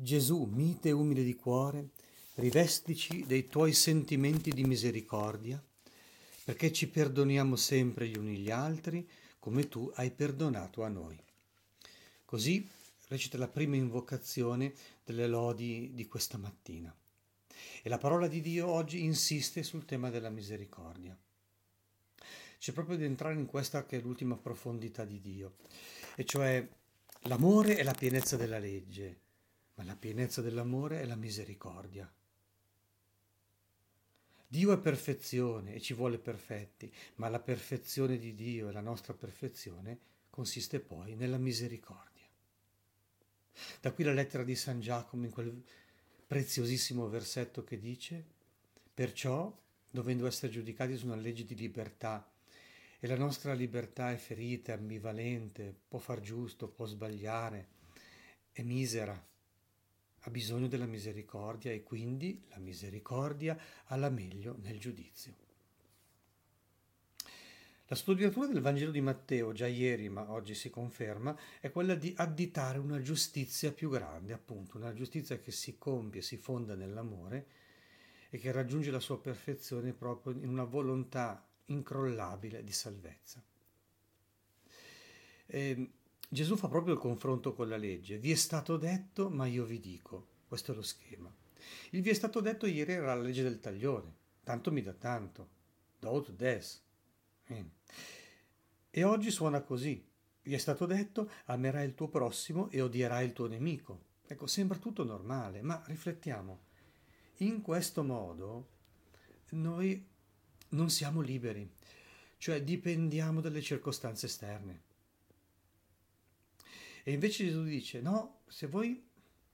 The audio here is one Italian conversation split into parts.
Gesù, mite e umile di cuore, rivestici dei tuoi sentimenti di misericordia, perché ci perdoniamo sempre gli uni gli altri, come tu hai perdonato a noi. Così recita la prima invocazione delle lodi di questa mattina. E la parola di Dio oggi insiste sul tema della misericordia. C'è proprio di entrare in questa che è l'ultima profondità di Dio, e cioè l'amore è la pienezza della legge, ma la pienezza dell'amore è la misericordia. Dio è perfezione e ci vuole perfetti, ma la perfezione di Dio e la nostra perfezione consiste poi nella misericordia. Da qui la lettera di San Giacomo in quel preziosissimo versetto che dice, perciò, dovendo essere giudicati su una legge di libertà, e la nostra libertà è ferita, ambivalente, può far giusto, può sbagliare, è misera, ha bisogno della misericordia e quindi la misericordia ha la meglio nel giudizio. La studiatura del Vangelo di Matteo, già ieri ma oggi si conferma, è quella di additare una giustizia più grande, appunto, una giustizia che si compie, si fonda nell'amore e che raggiunge la sua perfezione proprio in una volontà incrollabile di salvezza. E ehm, Gesù fa proprio il confronto con la legge. Vi è stato detto, ma io vi dico. Questo è lo schema. Il vi è stato detto ieri era la legge del taglione. Tanto mi dà tanto. Dot des. E oggi suona così. Vi è stato detto, amerai il tuo prossimo e odierai il tuo nemico. Ecco, sembra tutto normale, ma riflettiamo. In questo modo noi non siamo liberi, cioè dipendiamo dalle circostanze esterne. E invece Gesù dice, no, se voi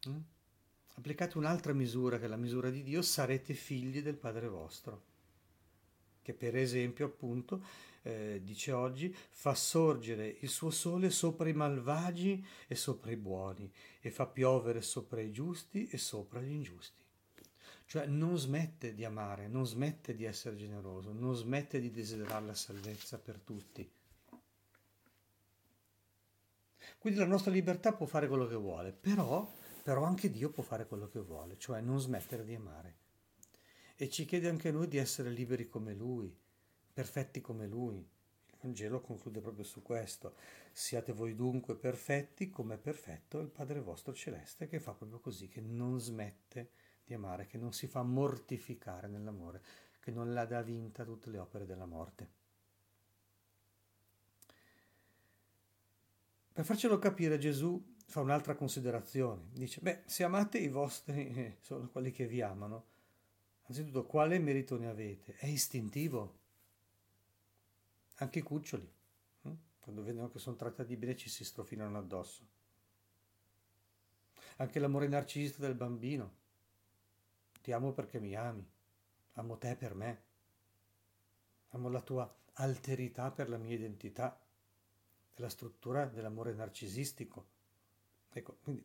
hm, applicate un'altra misura che è la misura di Dio, sarete figli del Padre vostro, che per esempio appunto, eh, dice oggi, fa sorgere il suo sole sopra i malvagi e sopra i buoni, e fa piovere sopra i giusti e sopra gli ingiusti. Cioè non smette di amare, non smette di essere generoso, non smette di desiderare la salvezza per tutti quindi la nostra libertà può fare quello che vuole, però, però anche Dio può fare quello che vuole, cioè non smettere di amare. E ci chiede anche noi di essere liberi come Lui, perfetti come Lui. Il Vangelo conclude proprio su questo. Siate voi dunque perfetti come è perfetto il Padre vostro celeste, che fa proprio così, che non smette di amare, che non si fa mortificare nell'amore, che non la dà vinta tutte le opere della morte. Per farcelo capire Gesù fa un'altra considerazione. Dice, beh, se amate i vostri, eh, sono quelli che vi amano, anzitutto quale merito ne avete? È istintivo. Anche i cuccioli, hm? quando vedono che sono trattati bene ci si strofinano addosso. Anche l'amore narcisista del bambino. Ti amo perché mi ami, amo te per me, amo la tua alterità per la mia identità della struttura dell'amore narcisistico. Ecco, quindi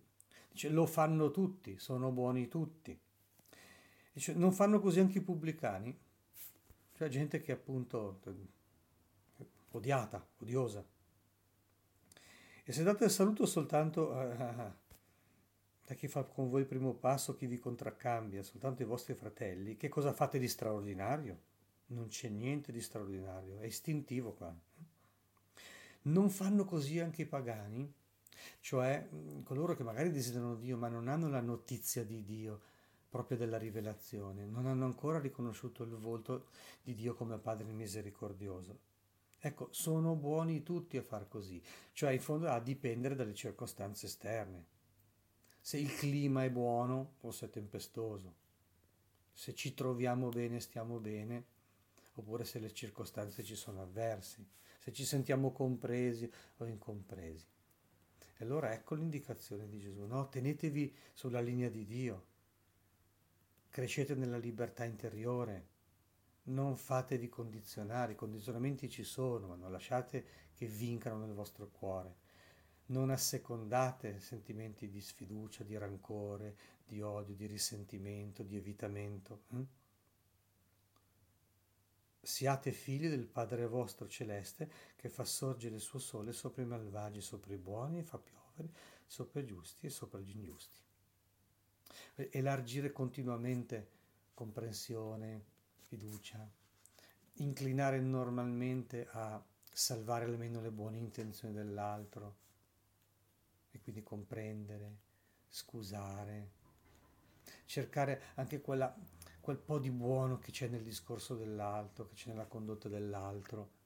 dice, lo fanno tutti, sono buoni tutti. Dice, non fanno così anche i pubblicani, cioè gente che appunto odiata, odiosa. E se date il saluto soltanto a, a, a chi fa con voi il primo passo, chi vi contraccambia, soltanto i vostri fratelli, che cosa fate di straordinario? Non c'è niente di straordinario, è istintivo qua. Non fanno così anche i pagani? Cioè coloro che magari desiderano Dio ma non hanno la notizia di Dio proprio della rivelazione, non hanno ancora riconosciuto il volto di Dio come Padre misericordioso. Ecco, sono buoni tutti a far così, cioè in fondo a dipendere dalle circostanze esterne. Se il clima è buono o se è tempestoso, se ci troviamo bene, stiamo bene, oppure se le circostanze ci sono avversi, se ci sentiamo compresi o incompresi. E allora ecco l'indicazione di Gesù, no? Tenetevi sulla linea di Dio, crescete nella libertà interiore, non fatevi condizionare, i condizionamenti ci sono, ma non lasciate che vincano nel vostro cuore. Non assecondate sentimenti di sfiducia, di rancore, di odio, di risentimento, di evitamento. Hm? Siate figli del Padre vostro celeste che fa sorgere il suo sole sopra i malvagi, sopra i buoni e fa piovere sopra i giusti e sopra gli ingiusti. elargire continuamente comprensione, fiducia, inclinare normalmente a salvare almeno le buone intenzioni dell'altro e quindi comprendere, scusare, cercare anche quella, quel po' di buono che c'è nel discorso dell'altro, che c'è nella condotta dell'altro,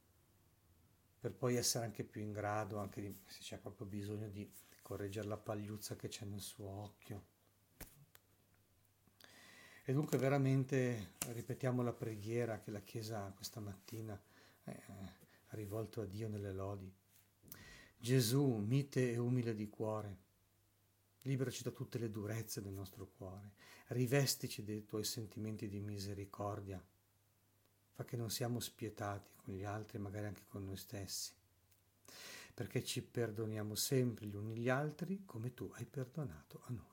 per poi essere anche più in grado, anche di, se c'è proprio bisogno di correggere la pagliuzza che c'è nel suo occhio. E dunque veramente ripetiamo la preghiera che la Chiesa questa mattina eh, ha rivolto a Dio nelle lodi. Gesù, mite e umile di cuore, liberaci da tutte le durezze del nostro cuore, rivestici dei tuoi sentimenti di misericordia, fa che non siamo spietati con gli altri, magari anche con noi stessi, perché ci perdoniamo sempre gli uni gli altri come tu hai perdonato a noi.